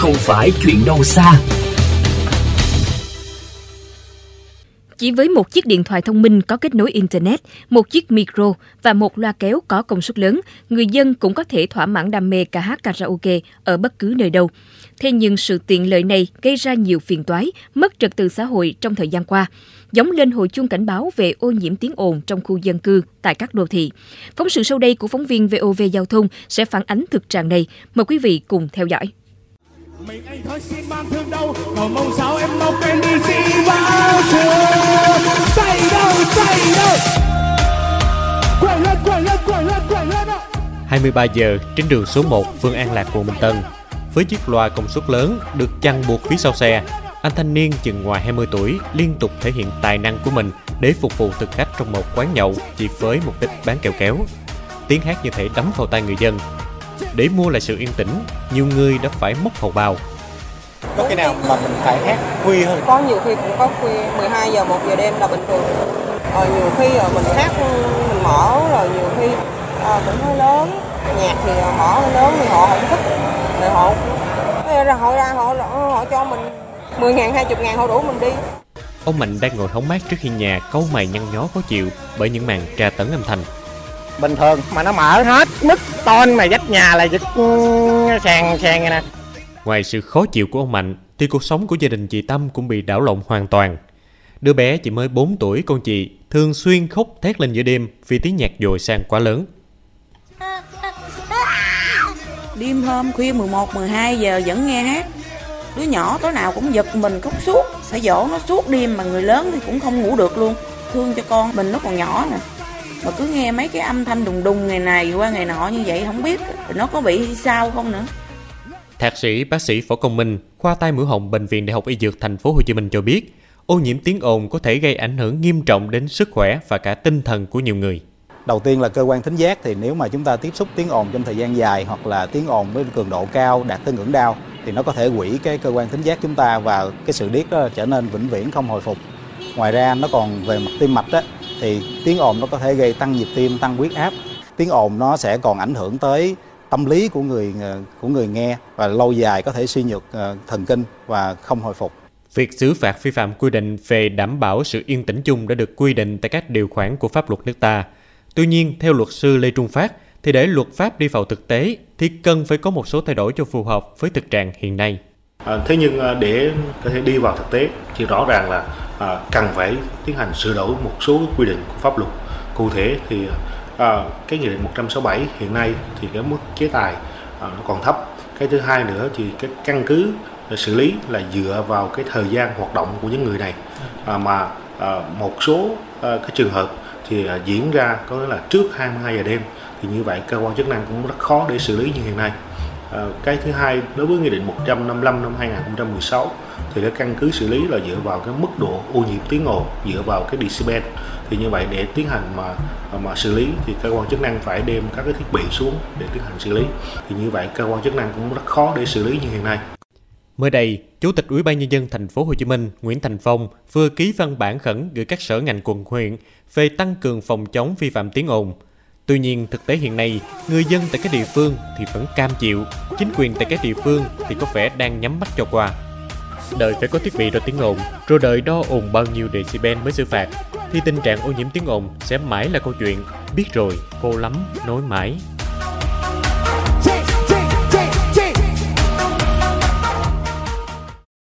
không phải chuyện đâu xa. Chỉ với một chiếc điện thoại thông minh có kết nối Internet, một chiếc micro và một loa kéo có công suất lớn, người dân cũng có thể thỏa mãn đam mê ca hát karaoke ở bất cứ nơi đâu. Thế nhưng sự tiện lợi này gây ra nhiều phiền toái, mất trật tự xã hội trong thời gian qua, giống lên hồi chuông cảnh báo về ô nhiễm tiếng ồn trong khu dân cư tại các đô thị. Phóng sự sau đây của phóng viên VOV Giao thông sẽ phản ánh thực trạng này. Mời quý vị cùng theo dõi. Mình anh thôi xin mang thương đau cầu mong sao em mau quên đi chị bao trường Say đâu, say đâu Quẩy lên, quẩy lên, quẩy lên, quẩy lên 23 giờ trên đường số 1 phường An Lạc, quận Bình Tân với chiếc loa công suất lớn được chăn buộc phía sau xe. Anh thanh niên chừng ngoài 20 tuổi liên tục thể hiện tài năng của mình để phục vụ thực khách trong một quán nhậu chỉ với mục đích bán kẹo kéo. Tiếng hát như thể đấm vào tay người dân. Để mua lại sự yên tĩnh, nhiều người đã phải móc hầu bao. Có cái nào mà mình phải hát khuya hơn? Có nhiều khi cũng có khuya 12 giờ 1 giờ đêm là bình thường. Rồi nhiều khi rồi mình hát mình mở rồi nhiều khi à, cũng hơi lớn nhạc thì mở hơi lớn thì họ không thích rồi họ ra họ ra họ họ cho mình 10 ngàn 20 ngàn họ đủ mình đi Ông Mạnh đang ngồi hóng mát trước hiên nhà câu mày nhăn nhó khó chịu bởi những màn tra tấn âm thanh. Bình thường mà nó mở hết mức ton mà dách nhà là dịch sàn sàn này nè. Ngoài sự khó chịu của ông Mạnh thì cuộc sống của gia đình chị Tâm cũng bị đảo lộn hoàn toàn. Đứa bé chỉ mới 4 tuổi con chị thường xuyên khóc thét lên giữa đêm vì tiếng nhạc dội sang quá lớn. Đêm hôm khuya 11, 12 giờ vẫn nghe hát Đứa nhỏ tối nào cũng giật mình khóc suốt Phải dỗ nó suốt đêm mà người lớn thì cũng không ngủ được luôn Thương cho con mình nó còn nhỏ nè Mà cứ nghe mấy cái âm thanh đùng đùng ngày này qua ngày nọ như vậy không biết Nó có bị sao không nữa Thạc sĩ bác sĩ Phổ Công Minh, khoa tai mũi họng bệnh viện Đại học Y Dược thành phố Hồ Chí Minh cho biết, ô nhiễm tiếng ồn có thể gây ảnh hưởng nghiêm trọng đến sức khỏe và cả tinh thần của nhiều người. Đầu tiên là cơ quan thính giác thì nếu mà chúng ta tiếp xúc tiếng ồn trong thời gian dài hoặc là tiếng ồn với cường độ cao đạt tới ngưỡng đau thì nó có thể hủy cái cơ quan thính giác chúng ta và cái sự điếc đó trở nên vĩnh viễn không hồi phục. Ngoài ra nó còn về mặt tim mạch đó thì tiếng ồn nó có thể gây tăng nhịp tim, tăng huyết áp. Tiếng ồn nó sẽ còn ảnh hưởng tới tâm lý của người của người nghe và lâu dài có thể suy nhược ờ, thần kinh và không hồi phục. Việc xử phạt vi phạm quy định về đảm bảo sự yên tĩnh chung đã được quy định tại các điều khoản của pháp luật nước ta. Tuy nhiên, theo luật sư Lê Trung Phát, thì để luật pháp đi vào thực tế thì cần phải có một số thay đổi cho phù hợp với thực trạng hiện nay. À, thế nhưng à, để có thể đi vào thực tế thì rõ ràng là à, cần phải tiến hành sửa đổi một số quy định của pháp luật. Cụ thể thì à, cái nghị định 167 hiện nay thì cái mức chế tài à, nó còn thấp. Cái thứ hai nữa thì cái căn cứ xử lý là dựa vào cái thời gian hoạt động của những người này à, mà à, một số à, cái trường hợp thì à, diễn ra có nghĩa là trước 22 giờ đêm thì như vậy cơ quan chức năng cũng rất khó để xử lý như hiện nay. Ờ, cái thứ hai đối với nghị định 155 năm 2016 thì cái căn cứ xử lý là dựa vào cái mức độ ô nhiễm tiếng ồn dựa vào cái decibel. Thì như vậy để tiến hành mà mà xử lý thì cơ quan chức năng phải đem các cái thiết bị xuống để tiến hành xử lý. Thì như vậy cơ quan chức năng cũng rất khó để xử lý như hiện nay. Mới đây, Chủ tịch Ủy ban nhân dân thành phố Hồ Chí Minh Nguyễn Thành Phong vừa ký văn bản khẩn gửi các sở ngành quận huyện về tăng cường phòng chống vi phạm tiếng ồn. Tuy nhiên, thực tế hiện nay, người dân tại các địa phương thì vẫn cam chịu, chính quyền tại các địa phương thì có vẻ đang nhắm mắt cho qua. Đợi phải có thiết bị đo tiếng ồn, rồi đợi đo ồn bao nhiêu decibel mới xử phạt, thì tình trạng ô nhiễm tiếng ồn sẽ mãi là câu chuyện biết rồi, khô lắm, nói mãi.